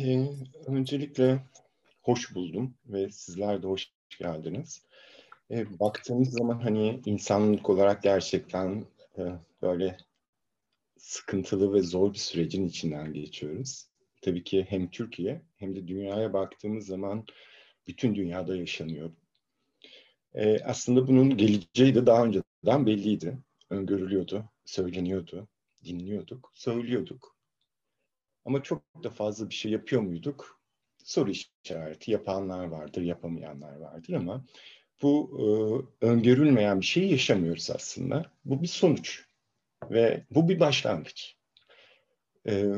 Ee, öncelikle hoş buldum ve sizler de hoş geldiniz. Ee, baktığımız zaman hani insanlık olarak gerçekten e, böyle sıkıntılı ve zor bir sürecin içinden geçiyoruz. Tabii ki hem Türkiye hem de dünyaya baktığımız zaman bütün dünyada yaşanıyor. Ee, aslında bunun geleceği de daha önceden belliydi. Öngörülüyordu, söyleniyordu, dinliyorduk, söylüyorduk. Ama çok da fazla bir şey yapıyor muyduk? Soru işareti yapanlar vardır, yapamayanlar vardır ama bu e, öngörülmeyen bir şeyi yaşamıyoruz aslında. Bu bir sonuç ve bu bir başlangıç. E,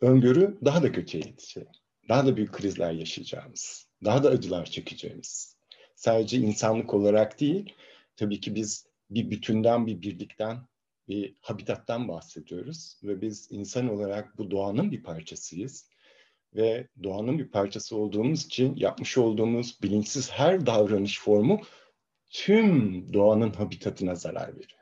öngörü daha da kötüye gidecek. Daha da büyük krizler yaşayacağımız, daha da acılar çekeceğimiz. Sadece insanlık olarak değil, tabii ki biz bir bütünden, bir birlikten, bir habitattan bahsediyoruz ve biz insan olarak bu doğanın bir parçasıyız ve doğanın bir parçası olduğumuz için yapmış olduğumuz bilinçsiz her davranış formu tüm doğanın habitatına zarar veriyor.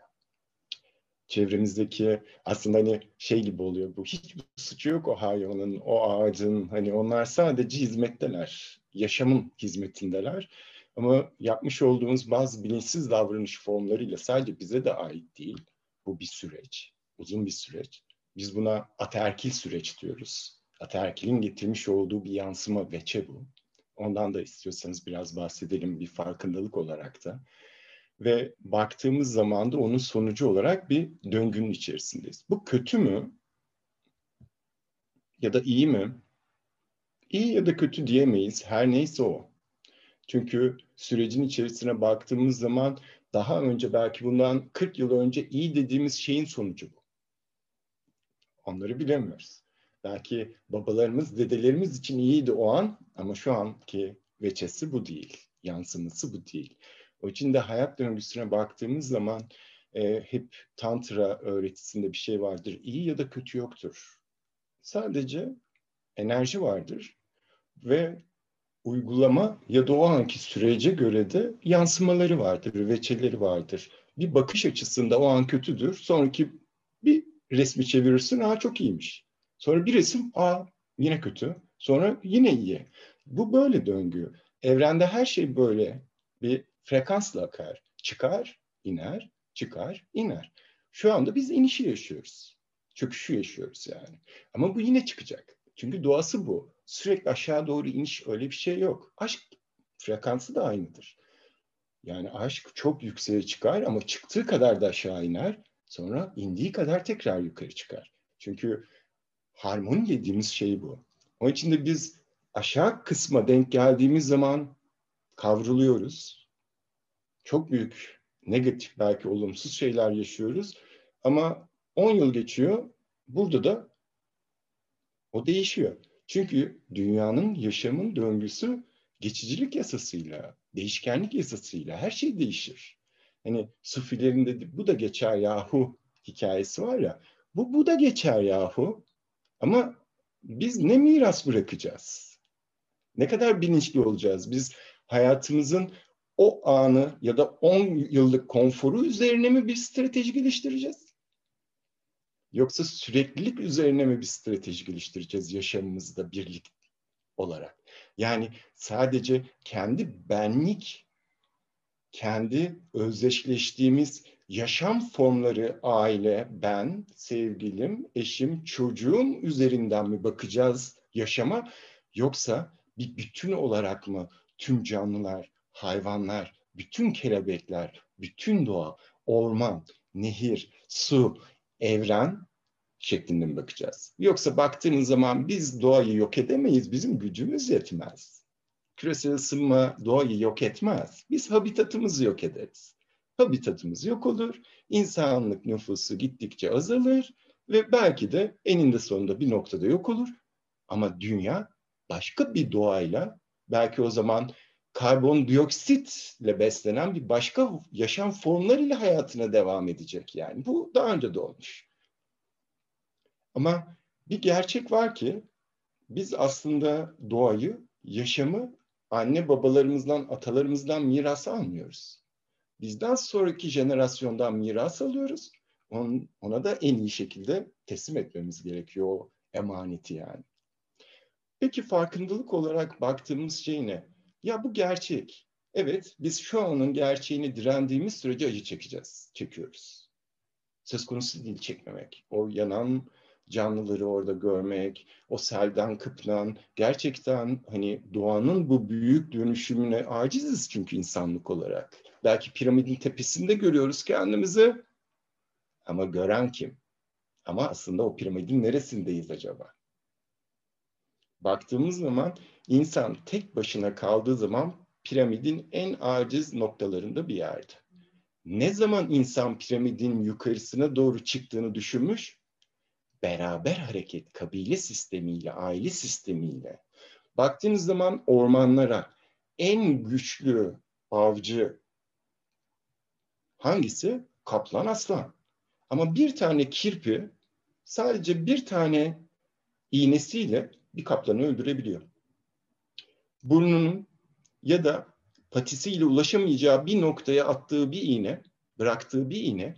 Çevremizdeki aslında hani şey gibi oluyor bu hiçbir suçu yok o hayvanın, o ağacın hani onlar sadece hizmetteler, yaşamın hizmetindeler. Ama yapmış olduğumuz bazı bilinçsiz davranış formlarıyla sadece bize de ait değil bu bir süreç, uzun bir süreç. Biz buna ataerkil süreç diyoruz. Ataerkilin getirmiş olduğu bir yansıma veçe bu. Ondan da istiyorsanız biraz bahsedelim bir farkındalık olarak da. Ve baktığımız zaman da onun sonucu olarak bir döngünün içerisindeyiz. Bu kötü mü? Ya da iyi mi? İyi ya da kötü diyemeyiz. Her neyse o. Çünkü sürecin içerisine baktığımız zaman daha önce belki bundan 40 yıl önce iyi dediğimiz şeyin sonucu bu. Onları bilemiyoruz. Belki babalarımız, dedelerimiz için iyiydi o an ama şu anki veçesi bu değil, yansıması bu değil. O için de hayat döngüsüne baktığımız zaman e, hep tantra öğretisinde bir şey vardır. İyi ya da kötü yoktur. Sadece enerji vardır ve uygulama ya da o anki sürece göre de yansımaları vardır, veçeleri vardır. Bir bakış açısında o an kötüdür. Sonraki bir resmi çevirirsin, aa çok iyiymiş. Sonra bir resim, aa yine kötü. Sonra yine iyi. Bu böyle döngü. Evrende her şey böyle bir frekansla akar. Çıkar, iner, çıkar, iner. Şu anda biz inişi yaşıyoruz. Çöküşü yaşıyoruz yani. Ama bu yine çıkacak. Çünkü doğası bu sürekli aşağı doğru iniş öyle bir şey yok. Aşk frekansı da aynıdır. Yani aşk çok yükseğe çıkar ama çıktığı kadar da aşağı iner. Sonra indiği kadar tekrar yukarı çıkar. Çünkü harmoni dediğimiz şey bu. Onun için de biz aşağı kısma denk geldiğimiz zaman kavruluyoruz. Çok büyük negatif belki olumsuz şeyler yaşıyoruz. Ama 10 yıl geçiyor. Burada da o değişiyor. Çünkü dünyanın, yaşamın döngüsü geçicilik yasasıyla, değişkenlik yasasıyla her şey değişir. Hani Sufilerin bu da geçer yahu hikayesi var ya. Bu, bu da geçer yahu. Ama biz ne miras bırakacağız? Ne kadar bilinçli olacağız? Biz hayatımızın o anı ya da 10 yıllık konforu üzerine mi bir strateji geliştireceğiz? Yoksa süreklilik üzerine mi bir strateji geliştireceğiz yaşamımızda birlik olarak? Yani sadece kendi benlik, kendi özdeşleştiğimiz yaşam formları aile, ben, sevgilim, eşim, çocuğum üzerinden mi bakacağız yaşama? Yoksa bir bütün olarak mı tüm canlılar, hayvanlar, bütün kelebekler, bütün doğa, orman, nehir, su, evren şeklinde mi bakacağız? Yoksa baktığınız zaman biz doğayı yok edemeyiz, bizim gücümüz yetmez. Küresel ısınma doğayı yok etmez. Biz habitatımızı yok ederiz. Habitatımız yok olur, insanlık nüfusu gittikçe azalır ve belki de eninde sonunda bir noktada yok olur. Ama dünya başka bir doğayla belki o zaman karbondioksitle beslenen bir başka yaşam formlarıyla hayatına devam edecek yani. Bu daha önce de olmuş. Ama bir gerçek var ki biz aslında doğayı, yaşamı anne babalarımızdan, atalarımızdan miras almıyoruz. Bizden sonraki jenerasyondan miras alıyoruz. ona da en iyi şekilde teslim etmemiz gerekiyor o emaneti yani. Peki farkındalık olarak baktığımız şey ne? Ya bu gerçek. Evet, biz şu anın gerçeğini direndiğimiz sürece acı çekeceğiz, çekiyoruz. Söz konusu değil çekmemek. O yanan canlıları orada görmek, o selden kıpınan, gerçekten hani doğanın bu büyük dönüşümüne aciziz çünkü insanlık olarak. Belki piramidin tepesinde görüyoruz kendimizi ama gören kim? Ama aslında o piramidin neresindeyiz acaba? Baktığımız zaman insan tek başına kaldığı zaman piramidin en aciz noktalarında bir yerde. Ne zaman insan piramidin yukarısına doğru çıktığını düşünmüş? Beraber hareket, kabile sistemiyle, aile sistemiyle. Baktığınız zaman ormanlara en güçlü avcı hangisi? Kaplan aslan. Ama bir tane kirpi sadece bir tane iğnesiyle bir kaplanı öldürebiliyor. Burnunun ya da patisiyle ulaşamayacağı bir noktaya attığı bir iğne, bıraktığı bir iğne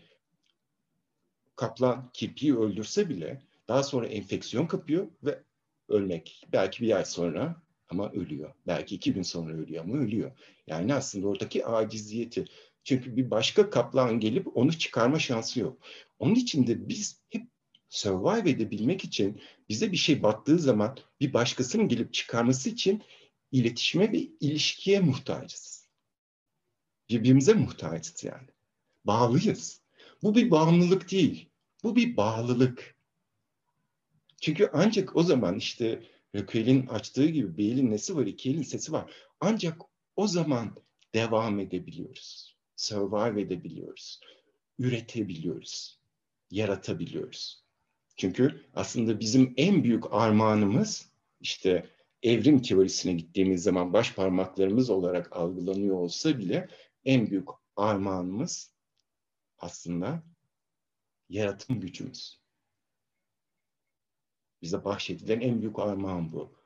kaplan kirpiyi öldürse bile daha sonra enfeksiyon kapıyor ve ölmek. Belki bir ay sonra ama ölüyor. Belki iki gün sonra ölüyor ama ölüyor. Yani aslında oradaki aciziyeti. Çünkü bir başka kaplan gelip onu çıkarma şansı yok. Onun için de biz hep survive edebilmek için bize bir şey battığı zaman bir başkasının gelip çıkarması için iletişime ve ilişkiye muhtacız. Birbirimize muhtacız yani. Bağlıyız. Bu bir bağımlılık değil. Bu bir bağlılık. Çünkü ancak o zaman işte Raquel'in açtığı gibi bir elin nesi var, iki elin sesi var. Ancak o zaman devam edebiliyoruz. Survive edebiliyoruz. Üretebiliyoruz. Yaratabiliyoruz. Çünkü aslında bizim en büyük armağanımız işte evrim teorisine gittiğimiz zaman baş parmaklarımız olarak algılanıyor olsa bile en büyük armağanımız aslında yaratım gücümüz. Bize bahşedilen en büyük armağan bu.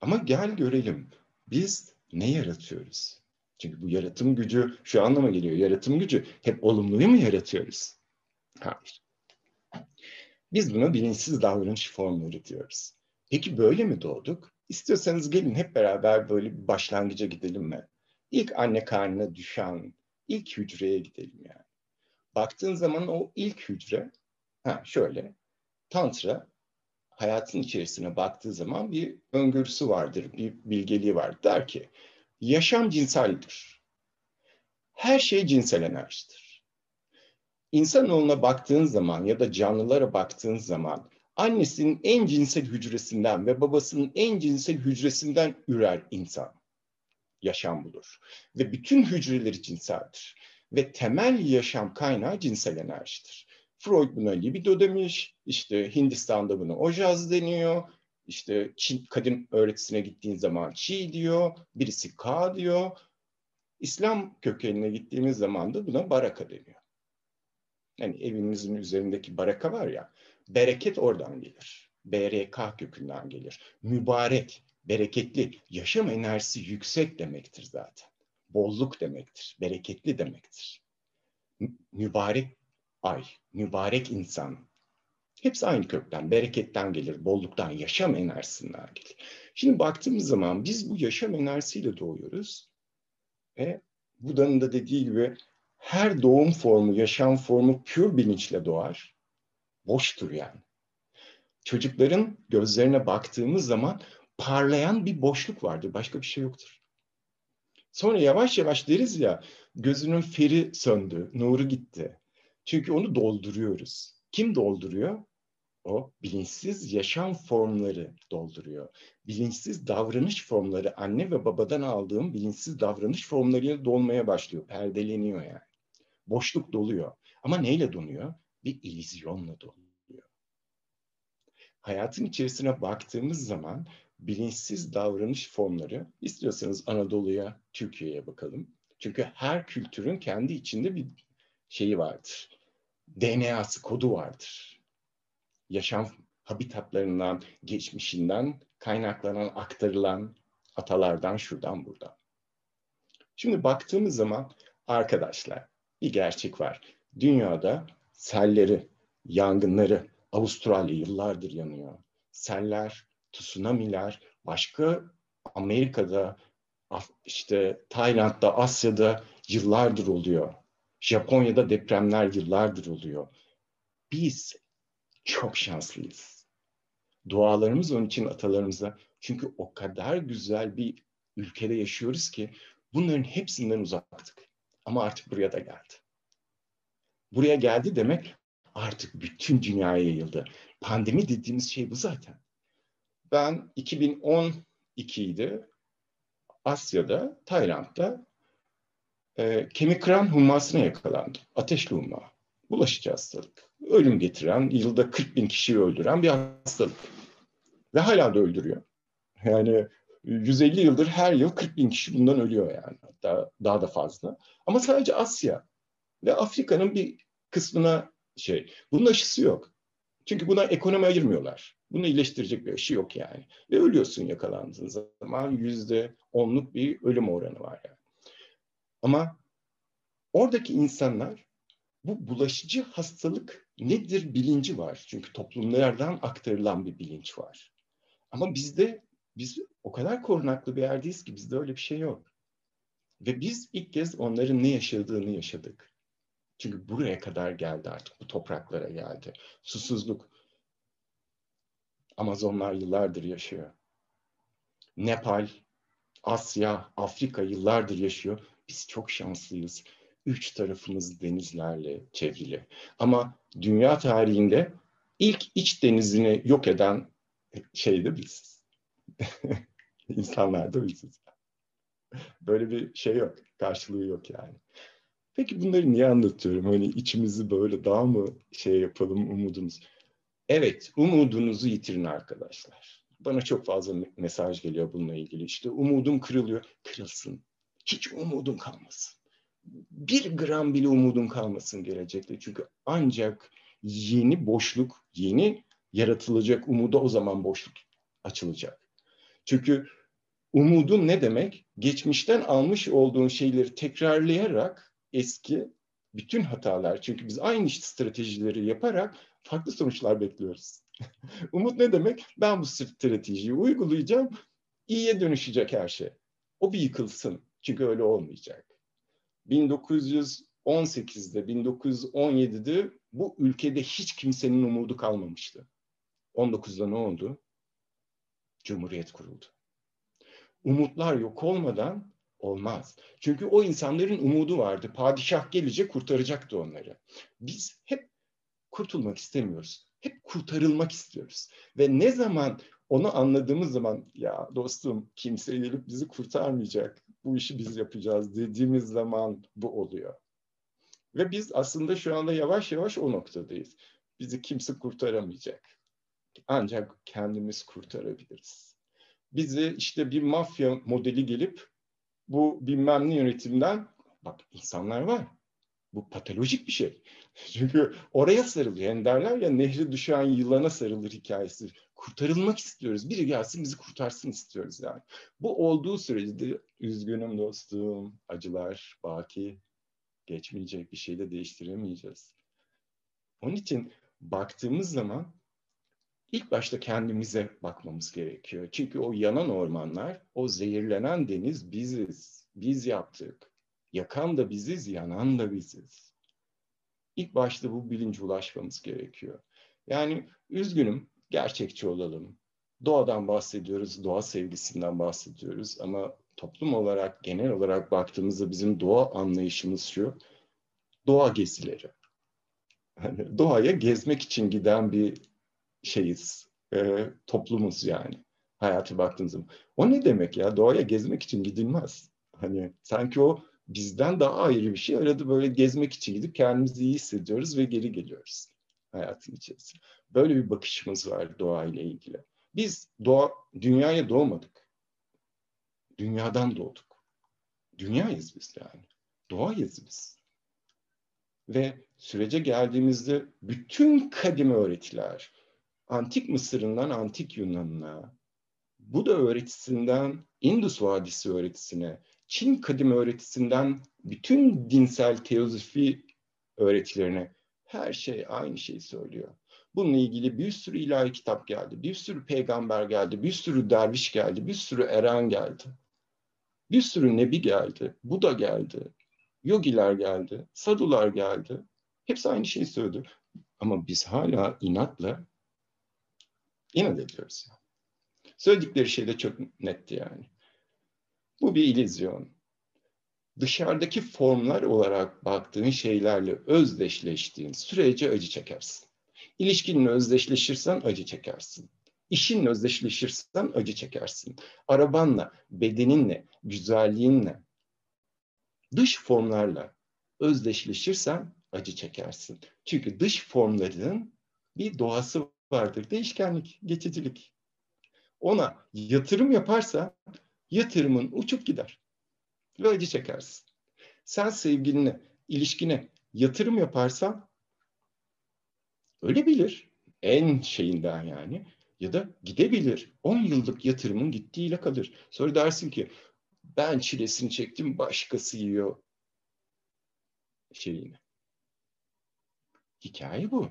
Ama gel görelim biz ne yaratıyoruz? Çünkü bu yaratım gücü şu anlama geliyor. Yaratım gücü hep olumluyu mu yaratıyoruz? Hayır. Biz buna bilinçsiz davranış formları diyoruz. Peki böyle mi doğduk? İstiyorsanız gelin hep beraber böyle bir başlangıca gidelim mi? İlk anne karnına düşen ilk hücreye gidelim yani. Baktığın zaman o ilk hücre, ha şöyle, tantra hayatın içerisine baktığı zaman bir öngörüsü vardır, bir bilgeliği var. Der ki, yaşam cinseldir. Her şey cinsel enerjidir. İnsanoğluna baktığın zaman ya da canlılara baktığın zaman annesinin en cinsel hücresinden ve babasının en cinsel hücresinden ürer insan. Yaşam bulur. Ve bütün hücreleri cinseldir. Ve temel yaşam kaynağı cinsel enerjidir. Freud buna libido demiş, işte Hindistan'da buna ojaz deniyor, işte Çin kadın öğretisine gittiğin zaman çi diyor, birisi ka diyor. İslam kökenine gittiğimiz zaman da buna baraka deniyor. Yani evinizin üzerindeki baraka var ya, Bereket oradan gelir. BRK kökünden gelir. Mübarek, bereketli, yaşam enerjisi yüksek demektir zaten. Bolluk demektir, bereketli demektir. Mübarek ay, mübarek insan. Hepsi aynı kökten, bereketten gelir, bolluktan, yaşam enerjisinden gelir. Şimdi baktığımız zaman biz bu yaşam enerjisiyle doğuyoruz. Ve Buda'nın da dediği gibi her doğum formu, yaşam formu pür bilinçle doğar boştur yani. Çocukların gözlerine baktığımız zaman parlayan bir boşluk vardır. Başka bir şey yoktur. Sonra yavaş yavaş deriz ya gözünün feri söndü, nuru gitti. Çünkü onu dolduruyoruz. Kim dolduruyor? O bilinçsiz yaşam formları dolduruyor. Bilinçsiz davranış formları anne ve babadan aldığım bilinçsiz davranış formlarıyla dolmaya başlıyor. Perdeleniyor yani. Boşluk doluyor. Ama neyle donuyor? bir ilizyonla doluyor. Hayatın içerisine baktığımız zaman bilinçsiz davranış formları, istiyorsanız Anadolu'ya, Türkiye'ye bakalım. Çünkü her kültürün kendi içinde bir şeyi vardır. DNA'sı, kodu vardır. Yaşam habitatlarından, geçmişinden kaynaklanan, aktarılan atalardan, şuradan, buradan. Şimdi baktığımız zaman arkadaşlar bir gerçek var. Dünyada selleri, yangınları, Avustralya yıllardır yanıyor. Seller tsunamiler, başka Amerika'da, işte Tayland'da, Asya'da yıllardır oluyor. Japonya'da depremler yıllardır oluyor. Biz çok şanslıyız. Dualarımız onun için atalarımıza. Çünkü o kadar güzel bir ülkede yaşıyoruz ki bunların hepsinden uzaktık. Ama artık buraya da geldi. Buraya geldi demek artık bütün dünyaya yayıldı. Pandemi dediğimiz şey bu zaten. Ben 2012'de Asya'da, Tayland'da e, kemik kıran hummasına yakalandım. Ateşli humma. Bulaşıcı hastalık. Ölüm getiren, yılda 40 bin kişiyi öldüren bir hastalık. Ve hala da öldürüyor. Yani 150 yıldır her yıl 40 bin kişi bundan ölüyor yani. Hatta daha da fazla. Ama sadece Asya ve Afrika'nın bir kısmına şey. Bunun aşısı yok. Çünkü buna ekonomi ayırmıyorlar. Bunu iyileştirecek bir aşı yok yani. Ve ölüyorsun yakalandığın zaman yüzde onluk bir ölüm oranı var yani. Ama oradaki insanlar bu bulaşıcı hastalık nedir bilinci var. Çünkü toplumlardan aktarılan bir bilinç var. Ama bizde biz o kadar korunaklı bir yerdeyiz ki bizde öyle bir şey yok. Ve biz ilk kez onların ne yaşadığını yaşadık. Çünkü buraya kadar geldi artık, bu topraklara geldi. Susuzluk. Amazonlar yıllardır yaşıyor. Nepal, Asya, Afrika yıllardır yaşıyor. Biz çok şanslıyız. Üç tarafımız denizlerle çevrili. Ama dünya tarihinde ilk iç denizini yok eden şey de biziz. İnsanlar da biziz. Böyle bir şey yok. Karşılığı yok yani. Peki bunları niye anlatıyorum? Hani içimizi böyle daha mı şey yapalım umudumuz? Evet, umudunuzu yitirin arkadaşlar. Bana çok fazla mesaj geliyor bununla ilgili. İşte umudum kırılıyor. Kırılsın. Hiç umudun kalmasın. Bir gram bile umudun kalmasın gelecekte. Çünkü ancak yeni boşluk, yeni yaratılacak umuda o zaman boşluk açılacak. Çünkü umudun ne demek? Geçmişten almış olduğun şeyleri tekrarlayarak eski bütün hatalar çünkü biz aynı stratejileri yaparak farklı sonuçlar bekliyoruz. Umut ne demek? Ben bu stratejiyi uygulayacağım, iyiye dönüşecek her şey. O bir yıkılsın. Çünkü öyle olmayacak. 1918'de, 1917'de bu ülkede hiç kimsenin umudu kalmamıştı. 19'da ne oldu? Cumhuriyet kuruldu. Umutlar yok olmadan olmaz. Çünkü o insanların umudu vardı. Padişah gelecek kurtaracaktı onları. Biz hep kurtulmak istemiyoruz. Hep kurtarılmak istiyoruz. Ve ne zaman onu anladığımız zaman ya dostum kimse gelip bizi kurtarmayacak. Bu işi biz yapacağız dediğimiz zaman bu oluyor. Ve biz aslında şu anda yavaş yavaş o noktadayız. Bizi kimse kurtaramayacak. Ancak kendimiz kurtarabiliriz. Bizi işte bir mafya modeli gelip bu bilmem ne yönetimden bak insanlar var. Bu patolojik bir şey. Çünkü oraya sarılıyor. Yani derler ya nehri düşen yılana sarılır hikayesi. Kurtarılmak istiyoruz. Biri gelsin bizi kurtarsın istiyoruz yani. Bu olduğu sürece de üzgünüm dostum. Acılar baki. Geçmeyecek bir şey de değiştiremeyeceğiz. Onun için baktığımız zaman ilk başta kendimize bakmamız gerekiyor. Çünkü o yanan ormanlar, o zehirlenen deniz biziz. Biz yaptık. Yakan da biziz, yanan da biziz. İlk başta bu bilince ulaşmamız gerekiyor. Yani üzgünüm, gerçekçi olalım. Doğadan bahsediyoruz, doğa sevgisinden bahsediyoruz ama toplum olarak, genel olarak baktığımızda bizim doğa anlayışımız şu, doğa gezileri. Hani doğaya gezmek için giden bir şeyiz, e, toplumuz yani hayatı baktığınız zaman. O ne demek ya? Doğaya gezmek için gidilmez. Hani sanki o bizden daha ayrı bir şey. Arada böyle gezmek için gidip kendimizi iyi hissediyoruz ve geri geliyoruz hayatın içerisinde. Böyle bir bakışımız var doğayla ilgili. Biz doğa, dünyaya doğmadık. Dünyadan doğduk. Dünyayız biz yani. Doğayız biz. Ve sürece geldiğimizde bütün kadim öğretiler, Antik Mısır'ından Antik Yunan'ına, Buda öğretisinden Indus Vadisi öğretisine, Çin kadim öğretisinden bütün dinsel teozofi öğretilerine her şey aynı şeyi söylüyor. Bununla ilgili bir sürü ilahi kitap geldi, bir sürü peygamber geldi, bir sürü derviş geldi, bir sürü eren geldi. Bir sürü nebi geldi, Buda geldi, yogiler geldi, sadular geldi. Hepsi aynı şeyi söyledi. Ama biz hala inatla inat ediyoruz. Söyledikleri şey de çok netti yani. Bu bir illüzyon. Dışarıdaki formlar olarak baktığın şeylerle özdeşleştiğin sürece acı çekersin. İlişkinle özdeşleşirsen acı çekersin. İşinle özdeşleşirsen acı çekersin. Arabanla, bedeninle, güzelliğinle, dış formlarla özdeşleşirsen acı çekersin. Çünkü dış formların bir doğası vardır. Değişkenlik, geçicilik. Ona yatırım yaparsa yatırımın uçup gider ve acı çekersin. Sen sevgiline, ilişkine yatırım yaparsan ölebilir. En şeyinden yani. Ya da gidebilir. 10 yıllık yatırımın gittiğiyle kalır. Sonra dersin ki ben çilesini çektim başkası yiyor şeyini. Hikaye bu.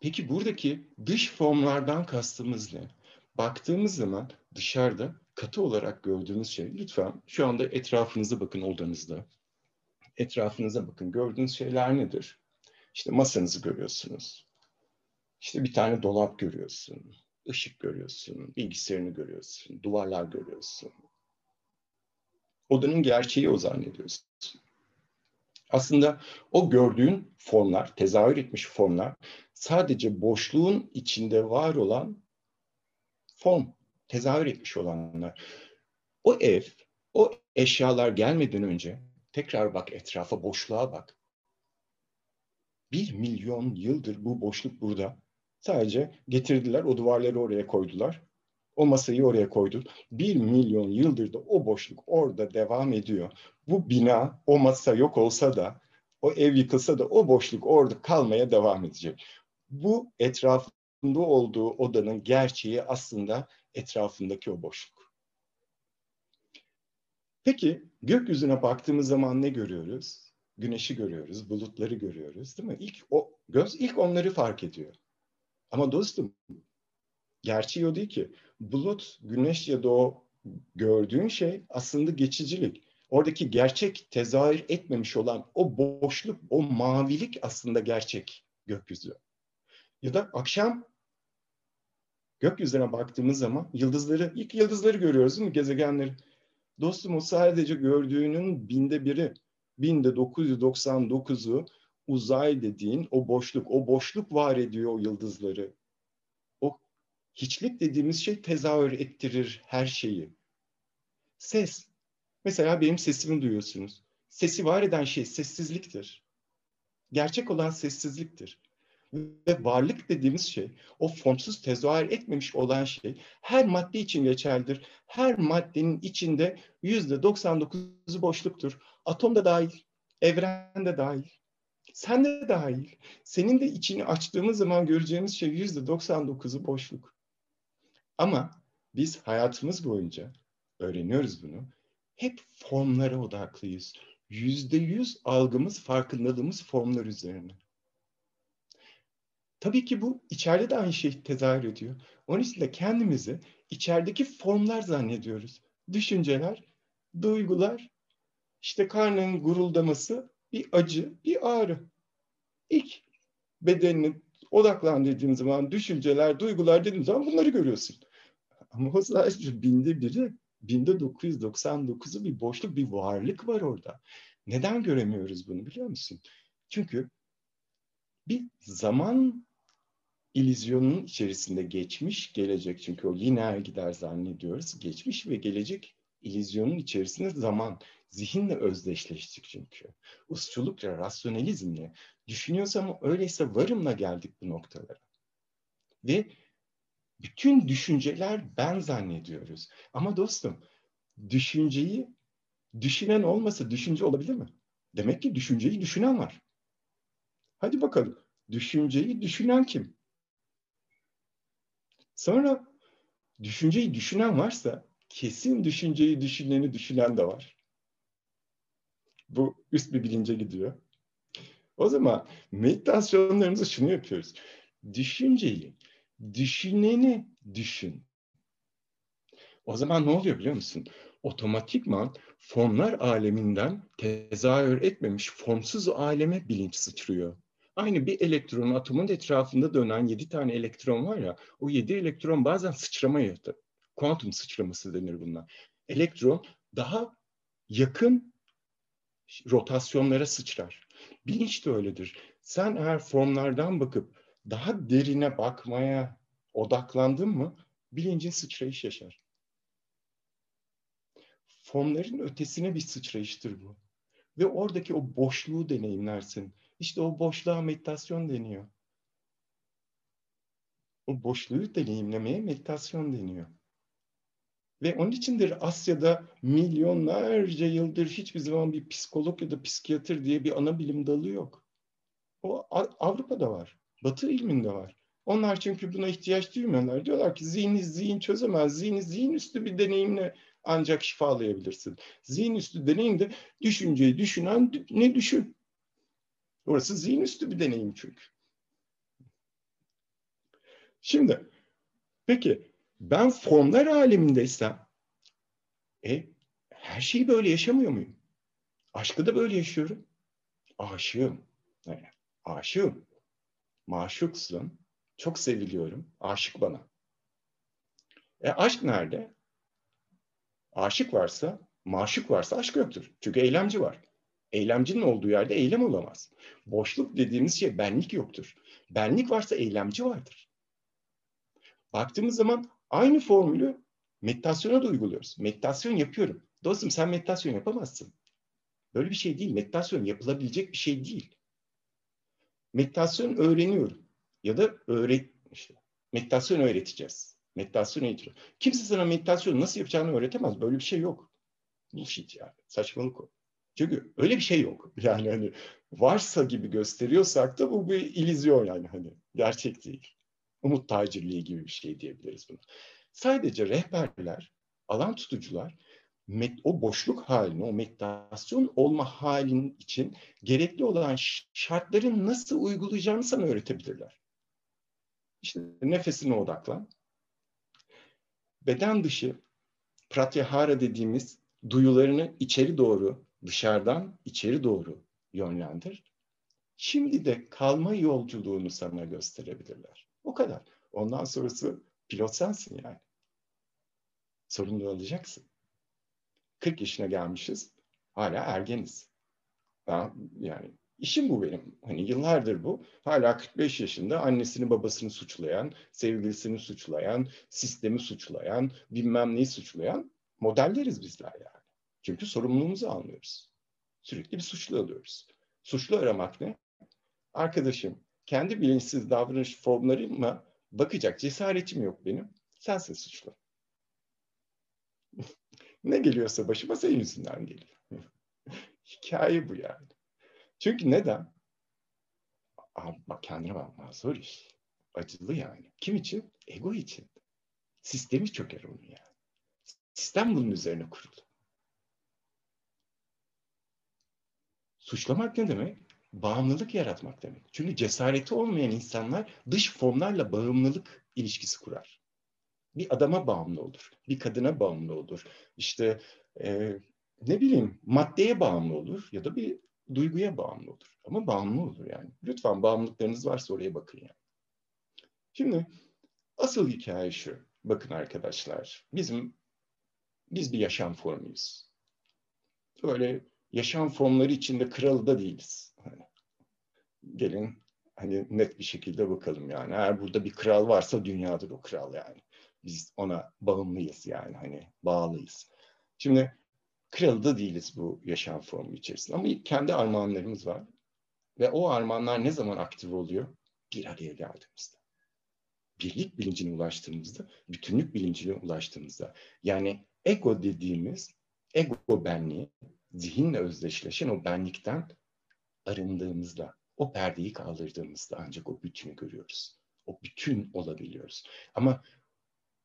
Peki buradaki dış formlardan kastımız ne? Baktığımız zaman dışarıda katı olarak gördüğümüz şey, lütfen şu anda etrafınıza bakın odanızda. Etrafınıza bakın. Gördüğünüz şeyler nedir? İşte masanızı görüyorsunuz. İşte bir tane dolap görüyorsun. ışık görüyorsun. Bilgisayarını görüyorsun. Duvarlar görüyorsun. Odanın gerçeği o zannediyorsun. Aslında o gördüğün formlar, tezahür etmiş formlar sadece boşluğun içinde var olan form, tezahür etmiş olanlar. O ev, o eşyalar gelmeden önce tekrar bak etrafa, boşluğa bak. Bir milyon yıldır bu boşluk burada. Sadece getirdiler, o duvarları oraya koydular. O masayı oraya koydu. Bir milyon yıldır da o boşluk orada devam ediyor. Bu bina, o masa yok olsa da, o ev yıkılsa da o boşluk orada kalmaya devam edecek. Bu etrafında olduğu odanın gerçeği aslında etrafındaki o boşluk. Peki gökyüzüne baktığımız zaman ne görüyoruz? Güneşi görüyoruz, bulutları görüyoruz değil mi? İlk o göz ilk onları fark ediyor. Ama dostum gerçeği o değil ki. Bulut, güneş ya da o gördüğün şey aslında geçicilik. Oradaki gerçek tezahür etmemiş olan o boşluk, o mavilik aslında gerçek gökyüzü. Ya da akşam gökyüzüne baktığımız zaman yıldızları, ilk yıldızları görüyoruz değil mi? Gezegenleri. Dostum o sadece gördüğünün binde biri. Binde 999'u uzay dediğin o boşluk. O boşluk var ediyor o yıldızları. O hiçlik dediğimiz şey tezahür ettirir her şeyi. Ses. Mesela benim sesimi duyuyorsunuz. Sesi var eden şey sessizliktir. Gerçek olan sessizliktir. Ve varlık dediğimiz şey, o formsuz tezahür etmemiş olan şey her madde için geçerlidir. Her maddenin içinde yüzde 99'u boşluktur. Atom da dahil, evren de dahil. Sen de dahil. Senin de içini açtığımız zaman göreceğimiz şey yüzde 99'u boşluk. Ama biz hayatımız boyunca öğreniyoruz bunu. Hep formlara odaklıyız. Yüzde yüz algımız, farkındalığımız formlar üzerine. Tabii ki bu içeride de aynı şey tezahür ediyor. Onun için de kendimizi içerideki formlar zannediyoruz. Düşünceler, duygular, işte karnın guruldaması, bir acı, bir ağrı. İlk bedenini odaklan dediğim zaman düşünceler, duygular dediğim zaman bunları görüyorsun. Ama o sadece binde biri, binde 999'u bir boşluk, bir varlık var orada. Neden göremiyoruz bunu biliyor musun? Çünkü bir zaman ilizyonun içerisinde geçmiş, gelecek çünkü o lineer gider zannediyoruz. Geçmiş ve gelecek ilizyonun içerisinde zaman, zihinle özdeşleştik çünkü. Usçulukla, rasyonalizmle. Düşünüyorsam öyleyse varımla geldik bu noktalara. Ve bütün düşünceler ben zannediyoruz. Ama dostum, düşünceyi düşünen olmasa düşünce olabilir mi? Demek ki düşünceyi düşünen var. Hadi bakalım. Düşünceyi düşünen kim? Sonra düşünceyi düşünen varsa kesin düşünceyi düşüneni düşünen de var. Bu üst bir bilince gidiyor. O zaman meditasyonlarımızı şunu yapıyoruz. düşünceyi, düşüneni düşün. O zaman ne oluyor biliyor musun? Otomatikman formlar aleminden tezahür etmemiş formsuz aleme bilinç sıçrıyor. Aynı bir elektronun atomun etrafında dönen yedi tane elektron var ya, o yedi elektron bazen sıçrama yaptı. Kuantum sıçraması denir bunlar. Elektron daha yakın rotasyonlara sıçrar. Bilinç de öyledir. Sen eğer formlardan bakıp daha derine bakmaya odaklandın mı bilincin sıçrayış yaşar. Formların ötesine bir sıçrayıştır bu. Ve oradaki o boşluğu deneyimlersin. İşte o boşluğa meditasyon deniyor. O boşluğu deneyimlemeye meditasyon deniyor. Ve onun içindir Asya'da milyonlarca yıldır hiçbir zaman bir psikolog ya da psikiyatr diye bir ana bilim dalı yok. O Avrupa'da var. Batı ilminde var. Onlar çünkü buna ihtiyaç duymuyorlar. Diyorlar ki zihni zihin çözemez. Zihni zihin üstü bir deneyimle ancak şifalayabilirsin. Zihin üstü deneyimde düşünceyi düşünen ne düşün? Orası zihin üstü bir deneyim çünkü. Şimdi peki ben formlar alemindeysem e, her şeyi böyle yaşamıyor muyum? Aşkı da böyle yaşıyorum. Aşığım. Yani, aşığım. Maşuksun. Çok seviliyorum. Aşık bana. E aşk nerede? Aşık varsa, maşuk varsa aşk yoktur. Çünkü eylemci var. Eylemcinin olduğu yerde eylem olamaz. Boşluk dediğimiz şey benlik yoktur. Benlik varsa eylemci vardır. Baktığımız zaman aynı formülü meditasyona da uyguluyoruz. Meditasyon yapıyorum. Dostum sen meditasyon yapamazsın. Böyle bir şey değil. Meditasyon yapılabilecek bir şey değil. Meditasyon öğreniyorum. Ya da öğret işte meditasyon öğreteceğiz. Meditasyon eğitiyor. Kimse sana meditasyon nasıl yapacağını öğretemez. Böyle bir şey yok. Bullshit yani. Saçmalık o. Çünkü öyle bir şey yok. Yani hani varsa gibi gösteriyorsak da bu bir ilizyon yani hani gerçek değil. Umut tacirliği gibi bir şey diyebiliriz buna. Sadece rehberler, alan tutucular o boşluk halini, o meditasyon olma halin için gerekli olan şartların nasıl uygulayacağını sana öğretebilirler. İşte nefesine odaklan. Beden dışı pratyahara dediğimiz duyularını içeri doğru, dışarıdan içeri doğru yönlendir. Şimdi de kalma yolculuğunu sana gösterebilirler. O kadar. Ondan sonrası pilot sensin yani. Sorumlu olacaksın. 40 yaşına gelmişiz. Hala ergeniz. Ben, yani işim bu benim. Hani yıllardır bu. Hala 45 yaşında annesini babasını suçlayan, sevgilisini suçlayan, sistemi suçlayan, bilmem neyi suçlayan modelleriz bizler yani. Çünkü sorumluluğumuzu almıyoruz. Sürekli bir suçlu alıyoruz. Suçlu aramak ne? Arkadaşım, kendi bilinçsiz davranış formlarıma bakacak cesaretim yok benim. Sensin suçlu. ne geliyorsa başıma senin yüzünden geliyor. Hikaye bu yani. Çünkü neden? Abi bak kendine bakma zor iş. Acılı yani. Kim için? Ego için. Sistemi çöker onun yani. Sistem bunun üzerine kurulu. Suçlamak ne demek? Bağımlılık yaratmak demek. Çünkü cesareti olmayan insanlar dış formlarla bağımlılık ilişkisi kurar. Bir adama bağımlı olur, bir kadına bağımlı olur. İşte e, ne bileyim maddeye bağımlı olur ya da bir duyguya bağımlı olur. Ama bağımlı olur yani. Lütfen bağımlılıklarınız varsa oraya bakın yani. Şimdi asıl hikaye şu. Bakın arkadaşlar, bizim biz bir yaşam formuyuz. Böyle yaşam formları içinde kralı da değiliz. Hani, gelin hani net bir şekilde bakalım yani. Eğer burada bir kral varsa dünyadır o kral yani. Biz ona bağımlıyız yani hani bağlıyız. Şimdi kralı da değiliz bu yaşam formu içerisinde ama kendi armağanlarımız var. Ve o armağanlar ne zaman aktif oluyor? Bir araya geldiğimizde. Birlik bilincine ulaştığımızda, bütünlük bilincine ulaştığımızda. Yani ego dediğimiz, ego benliği, zihinle özdeşleşen o benlikten arındığımızda, o perdeyi kaldırdığımızda ancak o bütünü görüyoruz. O bütün olabiliyoruz. Ama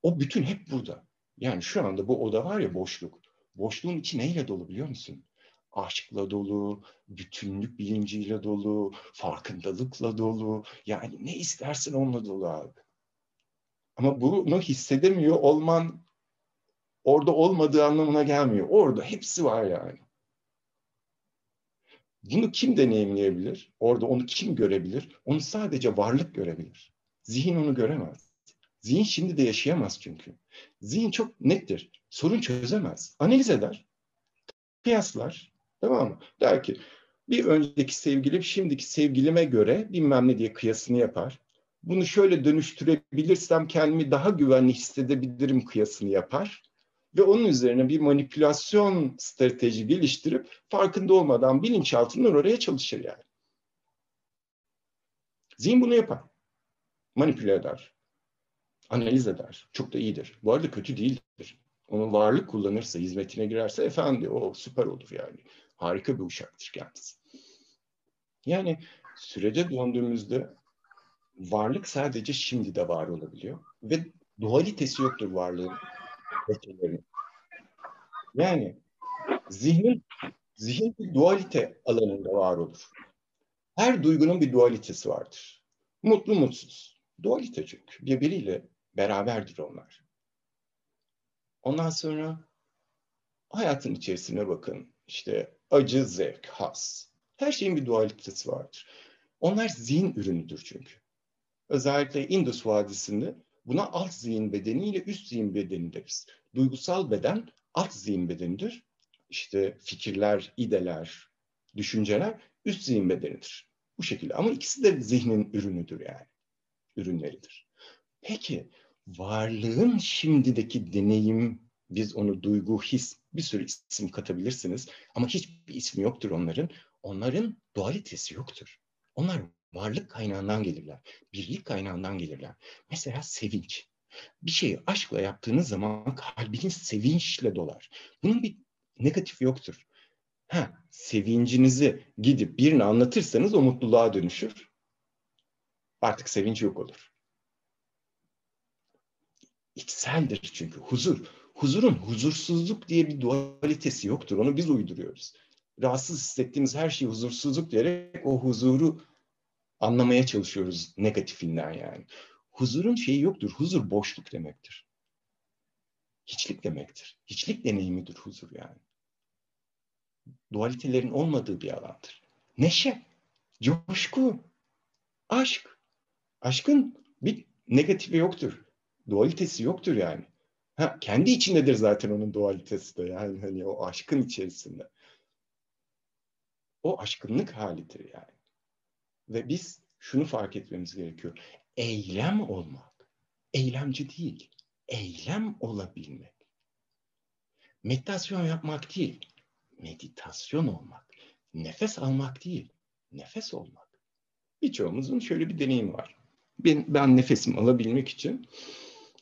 o bütün hep burada. Yani şu anda bu oda var ya boşluk. Boşluğun içi neyle dolu biliyor musun? aşkla dolu, bütünlük bilinciyle dolu, farkındalıkla dolu. Yani ne istersin onunla dolu abi. Ama bunu hissedemiyor olman orada olmadığı anlamına gelmiyor. Orada hepsi var yani. Bunu kim deneyimleyebilir? Orada onu kim görebilir? Onu sadece varlık görebilir. Zihin onu göremez. Zihin şimdi de yaşayamaz çünkü. Zihin çok nettir. Sorun çözemez. Analiz eder. Kıyaslar. Tamam mı? Der ki bir önceki sevgilim şimdiki sevgilime göre bilmem ne diye kıyasını yapar. Bunu şöyle dönüştürebilirsem kendimi daha güvenli hissedebilirim kıyasını yapar ve onun üzerine bir manipülasyon strateji geliştirip farkında olmadan bilinçaltından oraya çalışır yani. Zihin bunu yapar. Manipüle eder. Analiz eder. Çok da iyidir. Bu arada kötü değildir. Onun varlık kullanırsa, hizmetine girerse efendi o süper olur yani. Harika bir uşaktır kendisi. Yani sürece döndüğümüzde varlık sadece şimdi de var olabiliyor. Ve dualitesi yoktur varlığın veçelerinin. Yani zihnin zihin bir dualite alanında var olur. Her duygunun bir dualitesi vardır. Mutlu mutsuz. Dualite çünkü. Birbiriyle beraberdir onlar. Ondan sonra hayatın içerisine bakın. İşte acı, zevk, has. Her şeyin bir dualitesi vardır. Onlar zihin ürünüdür çünkü. Özellikle Indus Vadisi'nde buna alt zihin bedeni ile üst zihin bedeni deriz. Duygusal beden alt zihin bedenidir. İşte fikirler, ideler, düşünceler üst zihin bedenidir. Bu şekilde. Ama ikisi de zihnin ürünüdür yani. Ürünleridir. Peki varlığın şimdideki deneyim, biz onu duygu, his, bir sürü isim katabilirsiniz. Ama hiçbir ismi yoktur onların. Onların dualitesi yoktur. Onlar varlık kaynağından gelirler. Birlik kaynağından gelirler. Mesela sevinç. Bir şeyi aşkla yaptığınız zaman kalbiniz sevinçle dolar. Bunun bir negatif yoktur. Ha, sevincinizi gidip birine anlatırsanız o mutluluğa dönüşür. Artık sevinç yok olur. İçseldir çünkü huzur. Huzurun huzursuzluk diye bir dualitesi yoktur. Onu biz uyduruyoruz. Rahatsız hissettiğimiz her şey huzursuzluk diyerek o huzuru anlamaya çalışıyoruz negatifinden yani. Huzurun şeyi yoktur. Huzur boşluk demektir. Hiçlik demektir. Hiçlik deneyimidir huzur yani. Dualitelerin olmadığı bir alandır. Neşe, coşku, aşk. Aşkın bir negatifi yoktur. Dualitesi yoktur yani. Ha, kendi içindedir zaten onun dualitesi de yani hani o aşkın içerisinde. O aşkınlık halidir yani. Ve biz şunu fark etmemiz gerekiyor. Eylem olmak. Eylemci değil. Eylem olabilmek. Meditasyon yapmak değil. Meditasyon olmak. Nefes almak değil. Nefes olmak. Birçoğumuzun şöyle bir deneyimi var. Ben, ben nefesimi alabilmek için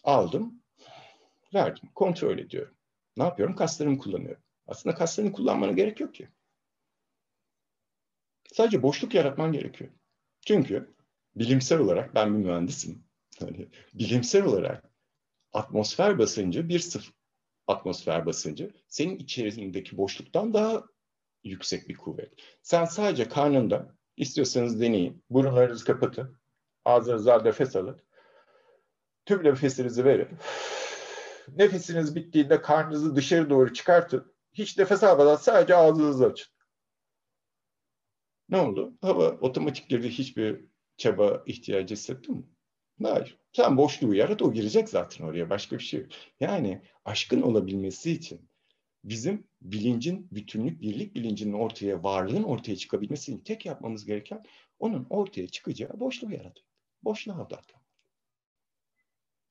aldım, verdim, kontrol ediyorum. Ne yapıyorum? Kaslarımı kullanıyorum. Aslında kaslarını kullanmana gerek yok ki. Sadece boşluk yaratman gerekiyor. Çünkü bilimsel olarak ben bir mühendisim. Hani bilimsel olarak atmosfer basıncı bir sıfır atmosfer basıncı senin içerisindeki boşluktan daha yüksek bir kuvvet. Sen sadece karnında istiyorsanız deneyin. Burunlarınızı kapatın. Ağzınıza nefes alın. Tüm nefesinizi verin. Nefesiniz bittiğinde karnınızı dışarı doğru çıkartın. Hiç nefes almadan sadece ağzınızı açın. Ne oldu? Hava otomatik girdi. Hiçbir çaba ihtiyacı hissettin mi? Hayır. Sen boşluğu yarat o girecek zaten oraya. Başka bir şey yok. Yani aşkın olabilmesi için bizim bilincin, bütünlük, birlik bilincinin ortaya, varlığın ortaya çıkabilmesi için tek yapmamız gereken onun ortaya çıkacağı boşluğu yaratmak. Boşluğa odaklanmak.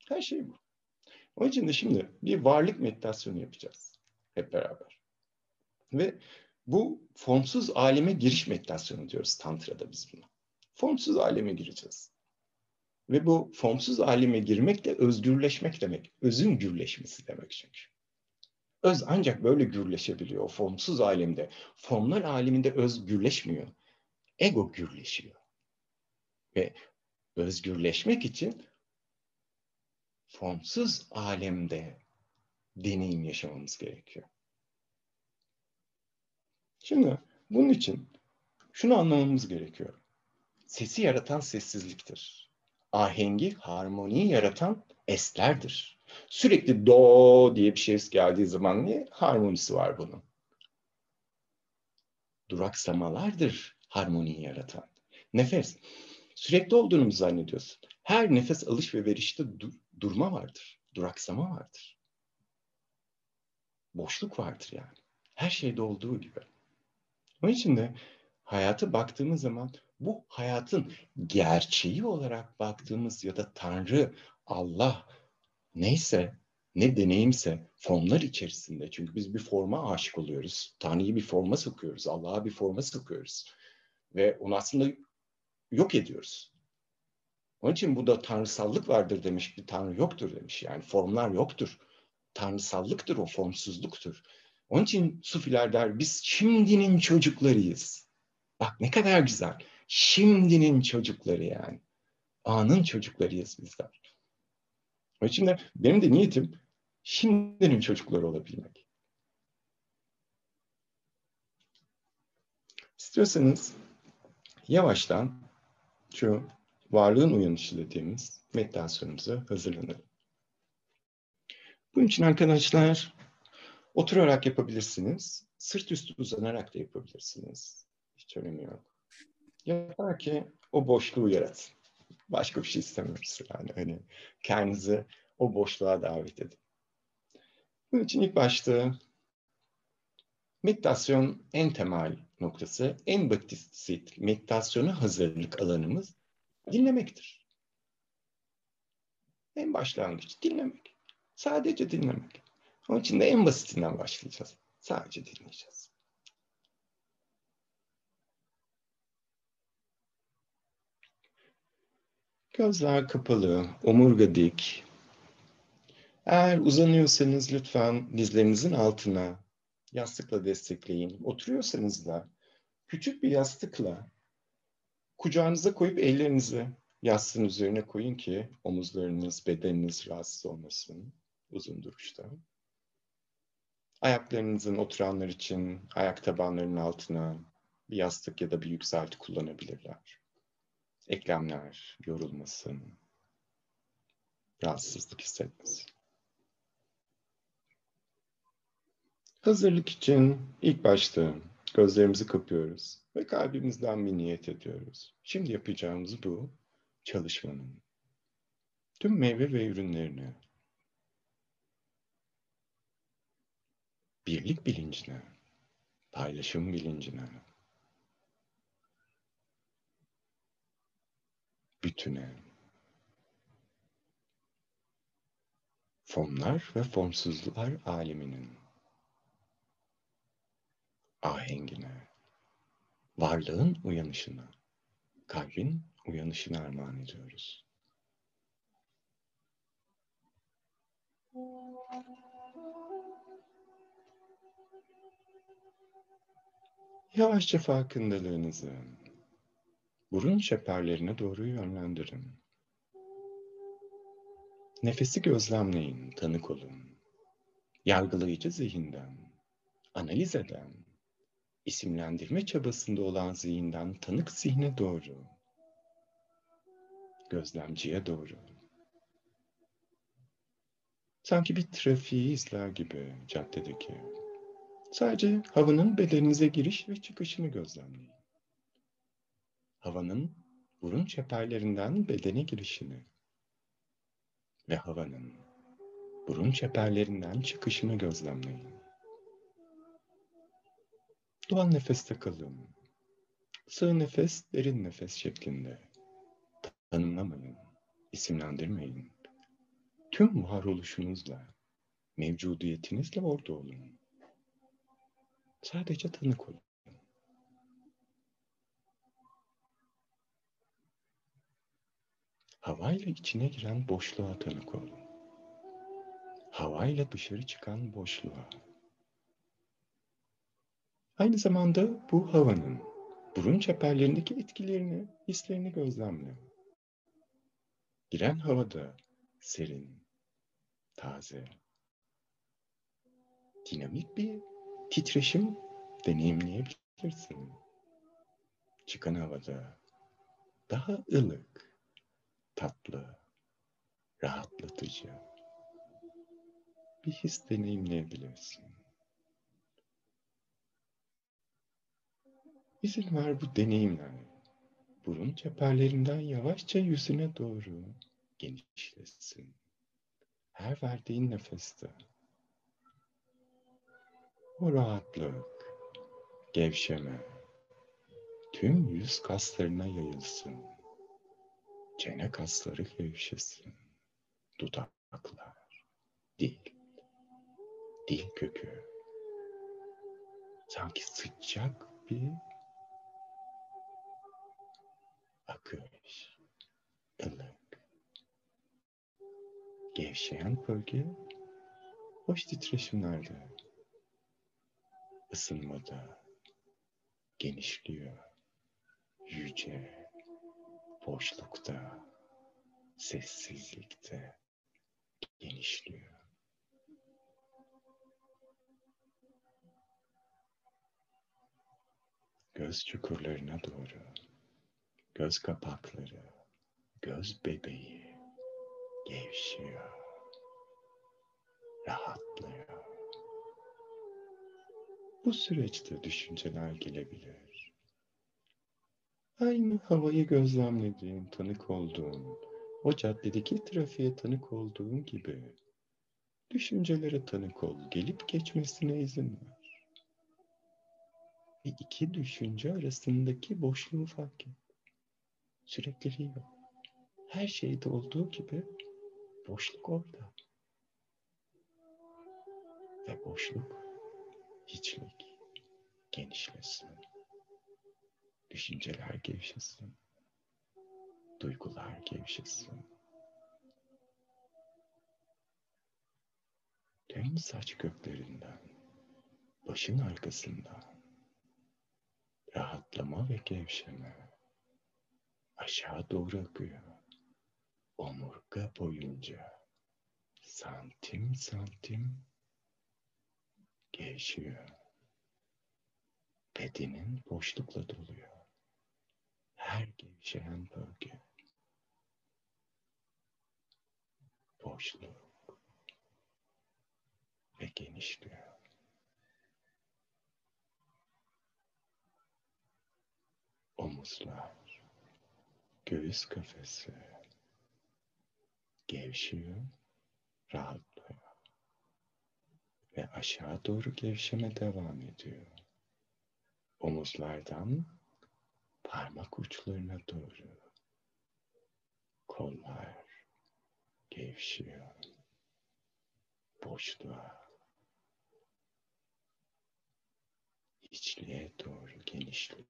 Her şey bu. Onun için de şimdi bir varlık meditasyonu yapacağız. Hep beraber. Ve bu formsuz aleme giriş meditasyonu diyoruz Tantra'da biz buna. Formsuz aleme gireceğiz. Ve bu formsuz aleme girmek de özgürleşmek demek. Özün gürleşmesi demek çünkü. Öz ancak böyle gürleşebiliyor o formsuz alemde. Formlar aleminde öz gürleşmiyor. Ego gürleşiyor. Ve özgürleşmek için formsuz alemde deneyim yaşamamız gerekiyor. Şimdi bunun için şunu anlamamız gerekiyor. Sesi yaratan sessizliktir. Ahengi, harmoniyi yaratan eslerdir. Sürekli do diye bir şey geldiği zaman ne? Harmonisi var bunun. Duraksamalardır harmoniyi yaratan. Nefes. Sürekli olduğunu mu zannediyorsun? Her nefes alış ve verişte dur durma vardır. Duraksama vardır. Boşluk vardır yani. Her şeyde olduğu gibi. Onun için de hayata baktığımız zaman bu hayatın gerçeği olarak baktığımız ya da Tanrı, Allah neyse, ne deneyimse formlar içerisinde. Çünkü biz bir forma aşık oluyoruz. Tanrı'yı bir forma sokuyoruz. Allah'a bir forma sokuyoruz. Ve onu aslında yok ediyoruz. Onun için bu da tanrısallık vardır demiş. Bir tanrı yoktur demiş. Yani formlar yoktur. Tanrısallıktır o, formsuzluktur. Onun için sufiler der biz şimdinin çocuklarıyız. Bak ne kadar güzel. Şimdinin çocukları yani. Anın çocuklarıyız bizler. Onun için de benim de niyetim şimdinin çocukları olabilmek. İstiyorsanız yavaştan şu varlığın uyanışı dediğimiz meditasyonumuza hazırlanalım. Bunun için arkadaşlar oturarak yapabilirsiniz. Sırt üstü uzanarak da yapabilirsiniz. Hiç önemi yok. Yeter ki o boşluğu yaratın. Başka bir şey istemiyoruz yani. Hani kendinizi o boşluğa davet edin. Bunun için ilk başta meditasyon en temel noktası, en basit meditasyona hazırlık alanımız dinlemektir. En başlangıç dinlemek. Sadece dinlemek. Onun için de en basitinden başlayacağız. Sadece dinleyeceğiz. Gözler kapalı, omurga dik. Eğer uzanıyorsanız lütfen dizlerinizin altına yastıkla destekleyin. Oturuyorsanız da küçük bir yastıkla kucağınıza koyup ellerinizi yastığın üzerine koyun ki omuzlarınız, bedeniniz rahatsız olmasın uzun duruşta. Ayaklarınızın oturanlar için ayak tabanlarının altına bir yastık ya da bir yükselti kullanabilirler. Eklemler yorulmasın, rahatsızlık hissetmesin. Hazırlık için ilk başta gözlerimizi kapıyoruz ve kalbimizden bir niyet ediyoruz. Şimdi yapacağımız bu çalışmanın tüm meyve ve ürünlerini birlik bilincine, paylaşım bilincine, bütüne, formlar ve formsuzluklar aleminin ahengine, varlığın uyanışına, kalbin uyanışına armağan ediyoruz. Yavaşça farkındalığınızı burun çeperlerine doğru yönlendirin. Nefesi gözlemleyin, tanık olun. Yargılayıcı zihinden, analiz eden, isimlendirme çabasında olan zihinden tanık zihne doğru, gözlemciye doğru. Sanki bir trafiği izler gibi caddedeki. Sadece havanın bedeninize giriş ve çıkışını gözlemleyin. Havanın burun çeperlerinden bedene girişini ve havanın burun çeperlerinden çıkışını gözlemleyin. Doğal nefeste kalın. Sığ nefes, derin nefes şeklinde. Tanımlamayın, isimlendirmeyin. Tüm varoluşunuzla, mevcudiyetinizle orada olun. Sadece tanık olun. Havayla içine giren boşluğa tanık olun. Havayla dışarı çıkan boşluğa. Aynı zamanda bu havanın burun çeperlerindeki etkilerini, hislerini gözlemle. Giren havada serin, taze, dinamik bir titreşim deneyimleyebilirsin. Çıkan havada daha ılık, tatlı, rahatlatıcı bir his deneyimleyebilirsin. İzin ver bu deneyimler burun çeperlerinden yavaşça yüzüne doğru genişlesin. Her verdiğin nefeste o rahatlık, gevşeme tüm yüz kaslarına yayılsın. Çene kasları gevşesin. Dudaklar, dil, dil kökü. Sanki sıcak bir akış, ılık. Gevşeyen bölge hoş titreşimlerde, ısınmada genişliyor. Yüce, boşlukta, sessizlikte genişliyor. Göz çukurlarına doğru göz kapakları, göz bebeği gevşiyor, rahatlıyor. Bu süreçte düşünceler gelebilir. Aynı havayı gözlemlediğin, tanık olduğun, o caddedeki trafiğe tanık olduğun gibi düşüncelere tanık ol, gelip geçmesine izin ver. Ve iki düşünce arasındaki boşluğu fark et. Sürekliliği yok. Her şeyde olduğu gibi boşluk orada. Ve boşluk, hiçlik genişlesin. Düşünceler gevşesin. Duygular gevşesin. Tüm saç köklerinden, başın arkasından rahatlama ve gevşeme aşağı doğru akıyor. Omurga boyunca santim santim gevşiyor. Bedenin boşlukla doluyor. Her gevşeyen bölge boşluk ve genişliyor. Omuzlar göğüs kafesi gevşiyor, rahatlıyor ve aşağı doğru gevşeme devam ediyor. Omuzlardan parmak uçlarına doğru kollar gevşiyor. Boşluğa, içliğe doğru genişliyor.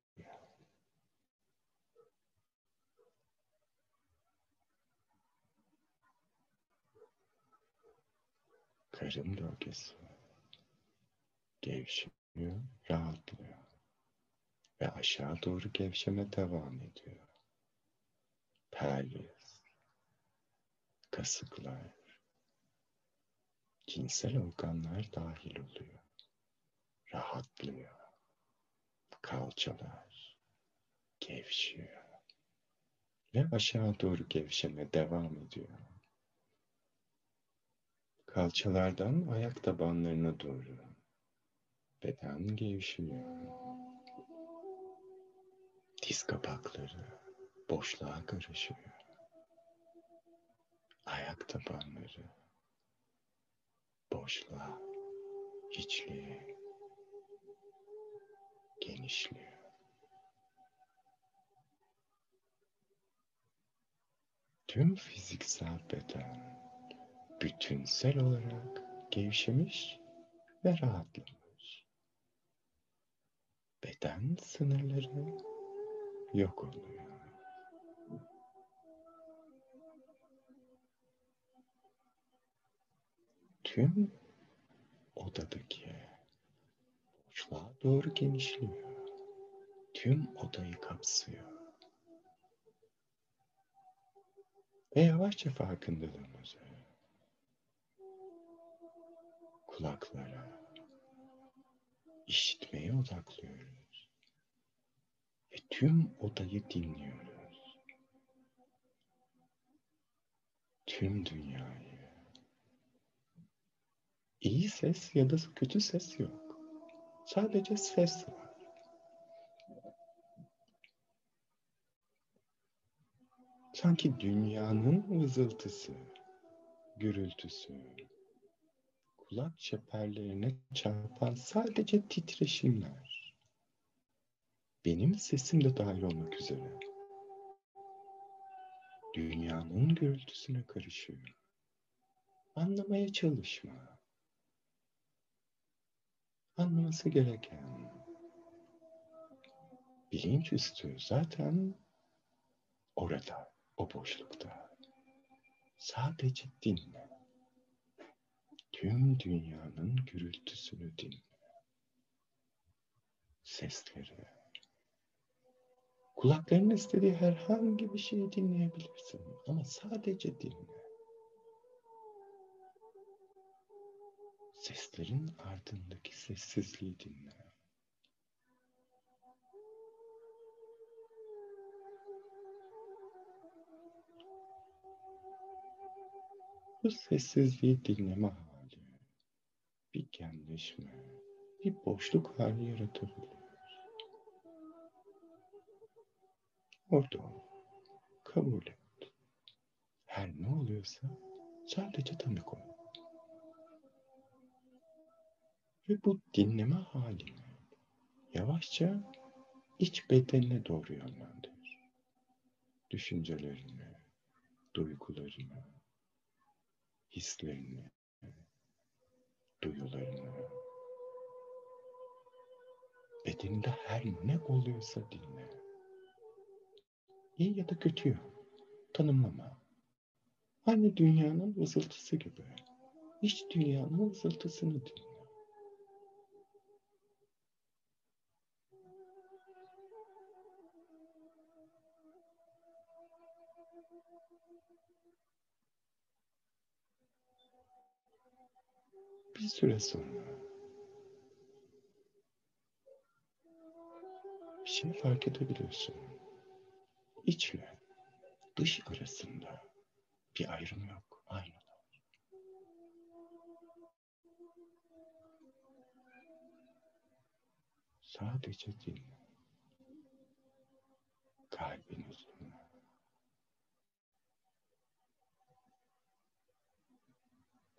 karın bölgesi gevşiyor, rahatlıyor ve aşağı doğru gevşeme devam ediyor. Pelvis, kasıklar, cinsel organlar dahil oluyor. Rahatlıyor. Kalçalar gevşiyor ve aşağı doğru gevşeme devam ediyor. Kalçalardan ayak tabanlarına doğru. Beden gevşiyor. Diz kapakları boşluğa karışıyor. Ayak tabanları boşluğa, içliğe genişliyor. Tüm fiziksel beden bütünsel olarak gevşemiş ve rahatlamış. Beden sınırları yok oluyor. Tüm odadaki boşluğa doğru genişliyor. Tüm odayı kapsıyor. Ve yavaşça farkındalığımızı kulaklara, işitmeye odaklıyoruz. Ve tüm odayı dinliyoruz. Tüm dünyayı. İyi ses ya da kötü ses yok. Sadece ses var. Sanki dünyanın vızıltısı, gürültüsü, kulak çeperlerine çarpan sadece titreşimler. Benim sesim de dahil olmak üzere. Dünyanın gürültüsüne karışıyor. Anlamaya çalışma. Anlaması gereken. Bilinçüstü zaten orada, o boşlukta. Sadece dinle tüm dünyanın gürültüsünü dinle. Sesleri. Kulakların istediği herhangi bir şeyi dinleyebilirsin ama sadece dinle. Seslerin ardındaki sessizliği dinle. Bu sessizliği dinleme bir genleşme, bir boşluk hali yaratabiliyoruz. Orada ol, kabul et. Her ne oluyorsa sadece tanık ol. Ve bu dinleme halini yavaşça iç bedenine doğru yönlendir. Düşüncelerini, duygularını, hislerini, duyularını, bedeninde her ne oluyorsa dinle. İyi ya da kötü tanımlama. Aynı dünyanın vızıltısı gibi. İç dünyanın vızıltısını dinle. Bir süre sonra bir şey fark edebiliyorsun. İçle dış arasında bir ayrım yok. Aynılar. Sadece dinle. Kalbin üzerine.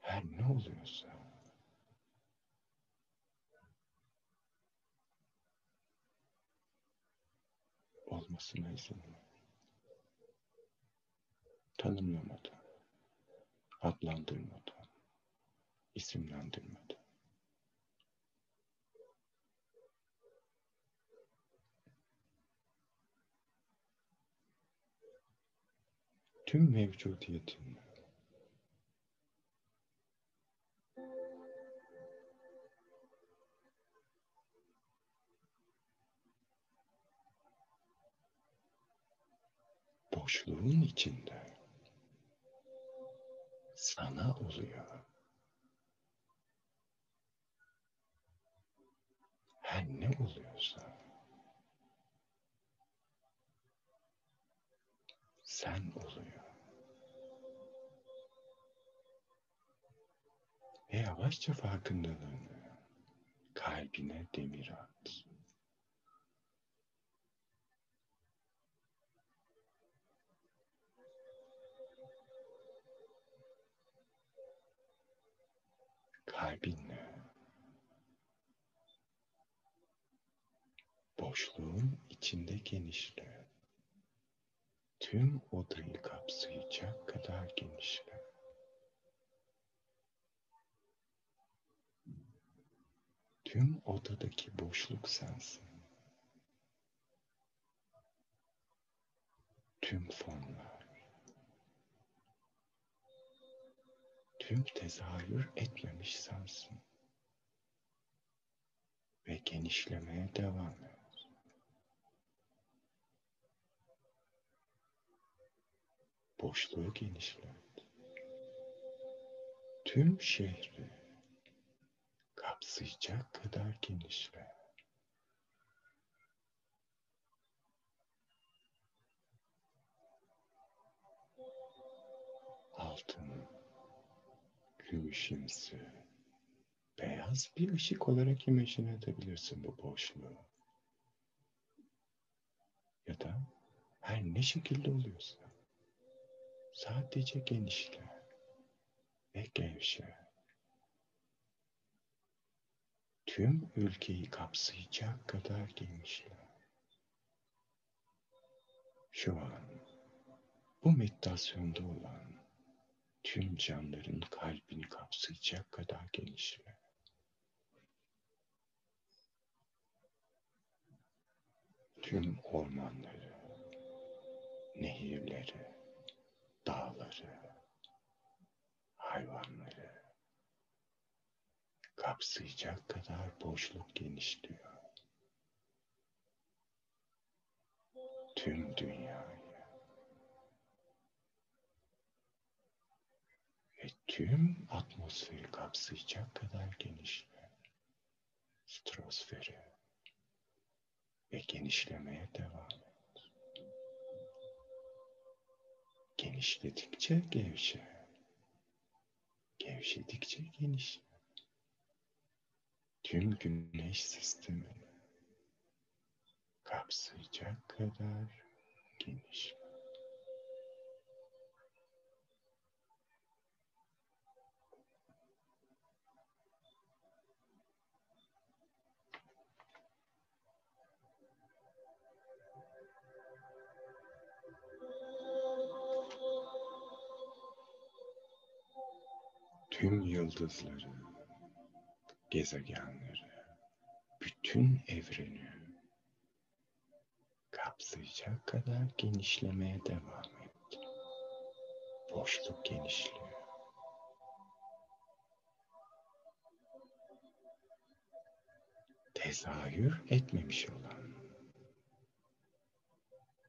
Her ne oluyorsa olmasına izin ver. Tanımlamadan, adlandırmadan, isimlendirmeden. Tüm mevcudiyetin boşluğun içinde sana oluyor. Her ne oluyorsa sen oluyor. Ve yavaşça farkındalığını kalbine demir at. Kalbinle boşluğun içinde genişle. Tüm odayı kapsayacak kadar genişle. Tüm odadaki boşluk sensin. Tüm formlar. Tüm tezahür etmemiş sensin. Ve genişlemeye devam et. Boşluğu genişlet. Tüm şehri kapsayacak kadar genişle. Altın, gümüşümsü, beyaz bir ışık olarak imajine edebilirsin bu boşluğu. Ya da her ne şekilde oluyorsa sadece genişle ve gevşe. Tüm ülkeyi kapsayacak kadar genişle. Şu an bu meditasyonda olan tüm canların kalbini kapsayacak kadar genişle. Tüm ormanları, nehirleri, dağları, hayvanları kapsayacak kadar boşluk genişliyor. Tüm dünyayı ve tüm atmosferi kapsayacak kadar genişliyor. Stratosferi ve genişlemeye devam et. Genişledikçe gevşe. Gevşedikçe genişle. Tüm güneş sistemini kapsayacak kadar genişle. Tüm yıldızları, gezegenleri, bütün evreni kapsayacak kadar genişlemeye devam et. Boşluk genişliyor. Tezahür etmemiş olan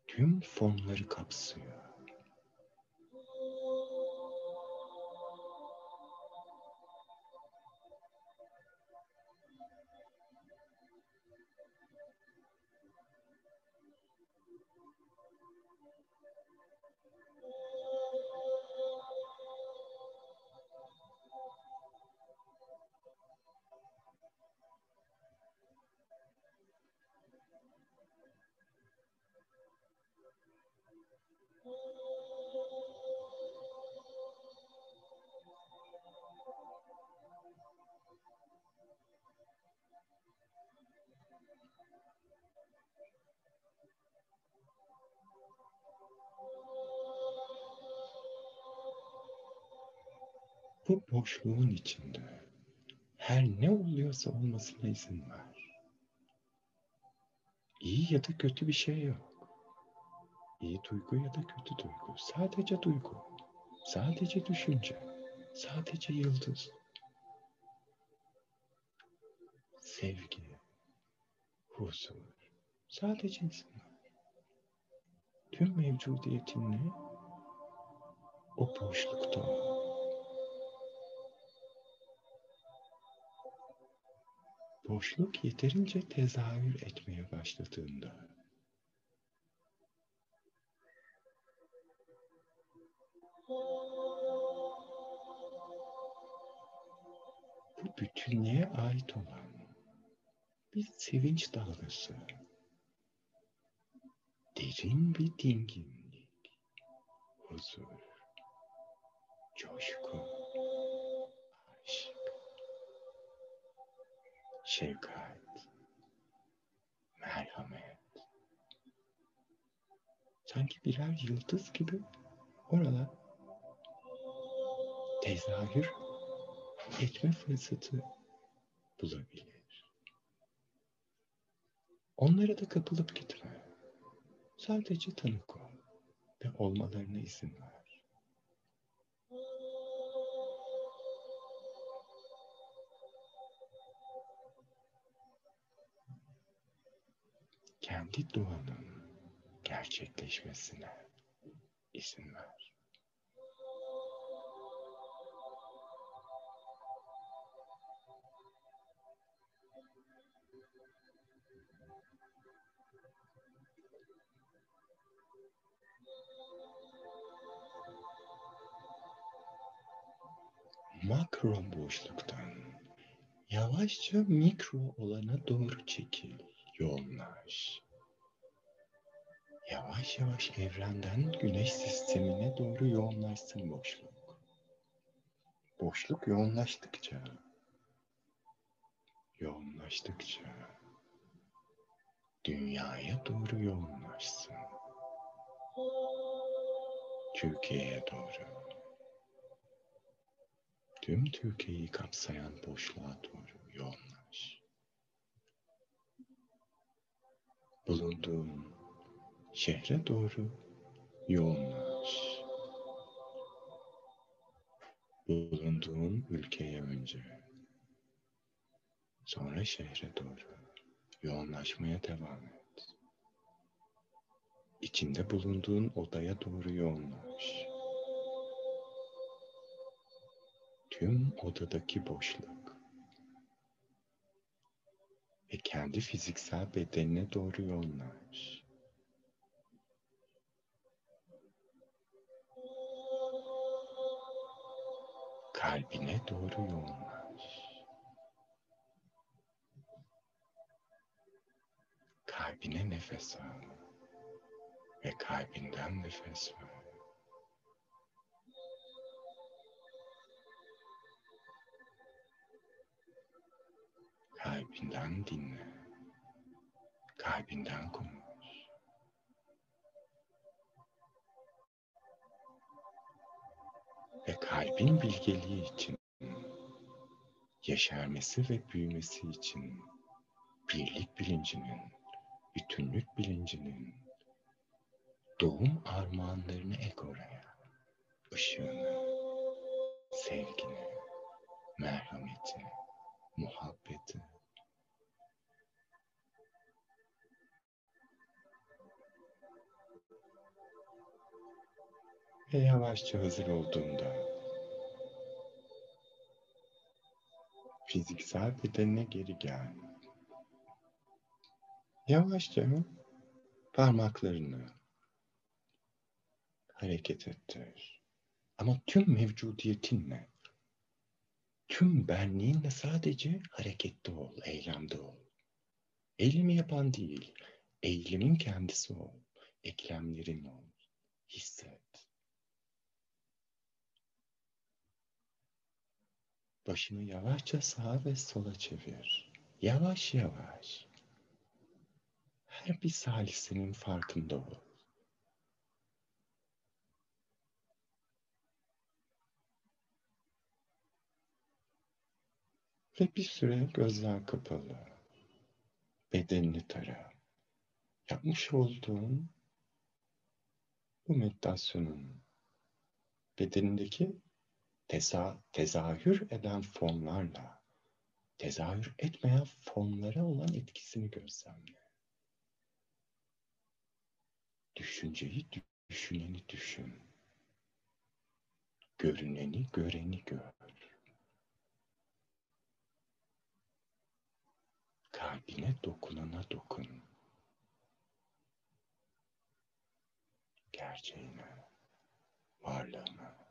tüm fonları kapsıyor. Boşluğun içinde her ne oluyorsa olmasına izin ver. İyi ya da kötü bir şey yok. İyi duygu ya da kötü duygu. Sadece duygu. Sadece düşünce. Sadece yıldız. Sevgi. Huzur. Sadece ver. Tüm mevcudiyetinle o boşlukta ol. Boşluk yeterince tezahür etmeye başladığında. Bu bütünlüğe ait olan bir sevinç dalgası, derin bir dinginlik, huzur, coşku, şefkat, merhamet. Sanki birer yıldız gibi orada tezahür etme fırsatı bulabilir. Onlara da kapılıp gitme. Sadece tanık ol ve olmalarına izin ver. Kendi duanın gerçekleşmesine izin ver. makro boşluktan yavaşça mikro olana doğru çekil, yoğunlaş. Yavaş yavaş evrenden güneş sistemine doğru yoğunlaşsın boşluk. Boşluk yoğunlaştıkça, yoğunlaştıkça dünyaya doğru yoğunlaşsın. Türkiye'ye doğru tüm Türkiye'yi kapsayan boşluğa doğru yoğunlaş. Bulunduğun şehre doğru yoğunlaş. Bulunduğun ülkeye önce, sonra şehre doğru yoğunlaşmaya devam et. İçinde bulunduğun odaya doğru yoğunlaş. tüm odadaki boşluk ve kendi fiziksel bedenine doğru yoğunlaş. Kalbine doğru yoğunlaş. Kalbine nefes al ve kalbinden nefes ver. Kalbinden dinle. Kalbinden konuş. Ve kalbin bilgeliği için, yeşermesi ve büyümesi için birlik bilincinin, bütünlük bilincinin, doğum armağanlarını ek oraya. Işığını, sevgini, merhameti, muhabbeti. Ve yavaşça hazır olduğunda fiziksel bedenine geri gel. Yavaşça parmaklarını hareket ettir. Ama tüm mevcudiyetinle tüm benliğinle sadece harekette ol, eylemde ol. Eylemi yapan değil, eylemin kendisi ol, eklemlerin ol, hisset. Başını yavaşça sağa ve sola çevir. Yavaş yavaş. Her bir salisenin farkında ol. Ve bir süre gözler kapalı. Bedenini tara. Yapmış olduğun bu meditasyonun bedenindeki teza, tezahür eden fonlarla tezahür etmeyen fonlara olan etkisini gözlemle. Düşünceyi düşüneni düşün. Görüneni göreni gör. kalbine dokunana dokun. Gerçeğine, varlığına.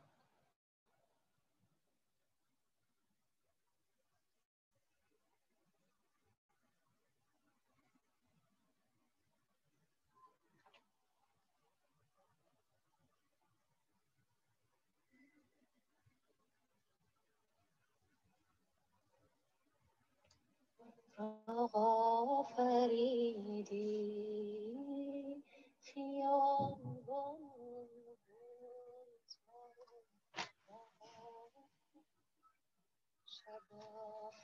آفریدی خیابان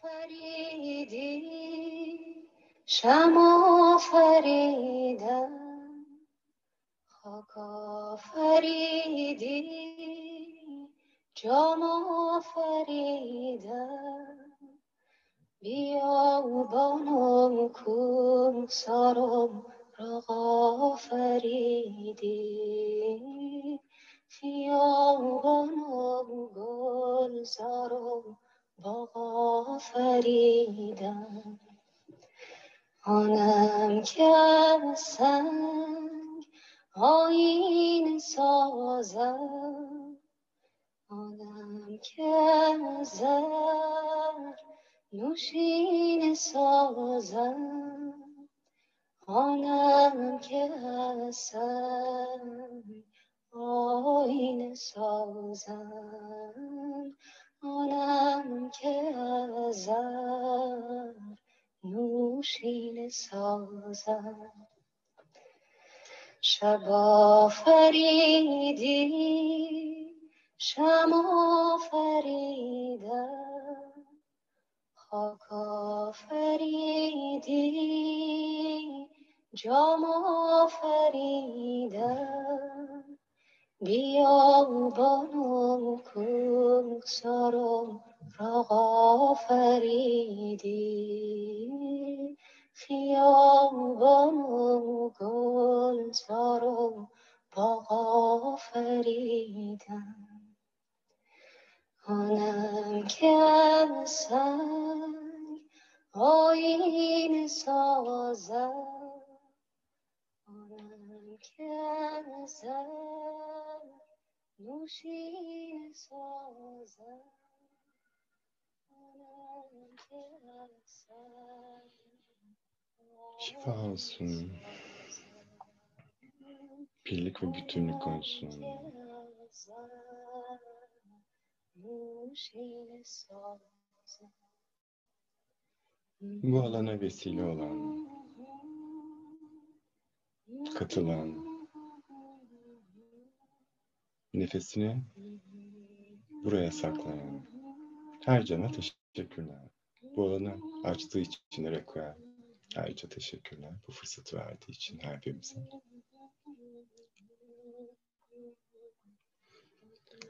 آفریدی شم آفریدم. خاک آفریدی. جام آفریدم. بیابان و کوهسارم را آفریدی. خیابان و گلزارم باغ آفریدم. آنم که از سنگ آین سازم. آنم که از زر نوشین سازم آنم که هستم آین سازم. آنم که ازر نوشین سازم. شبا فریدی شما فریدم پاک آفریدی جام آفریدم. بیا بانو سرم را آفریدی. خیابانم گل سرم با آفریدم. Hanım kelsay oyun soza Hanım kelsay nuşin soza Şifa olsun. Birlik ve bütünlük olsun. Bu alana vesile olan, katılan, nefesini buraya saklayan her cana teşekkürler. Bu alanı açtığı için Reko'ya ayrıca teşekkürler. Bu fırsatı verdiği için her birimize.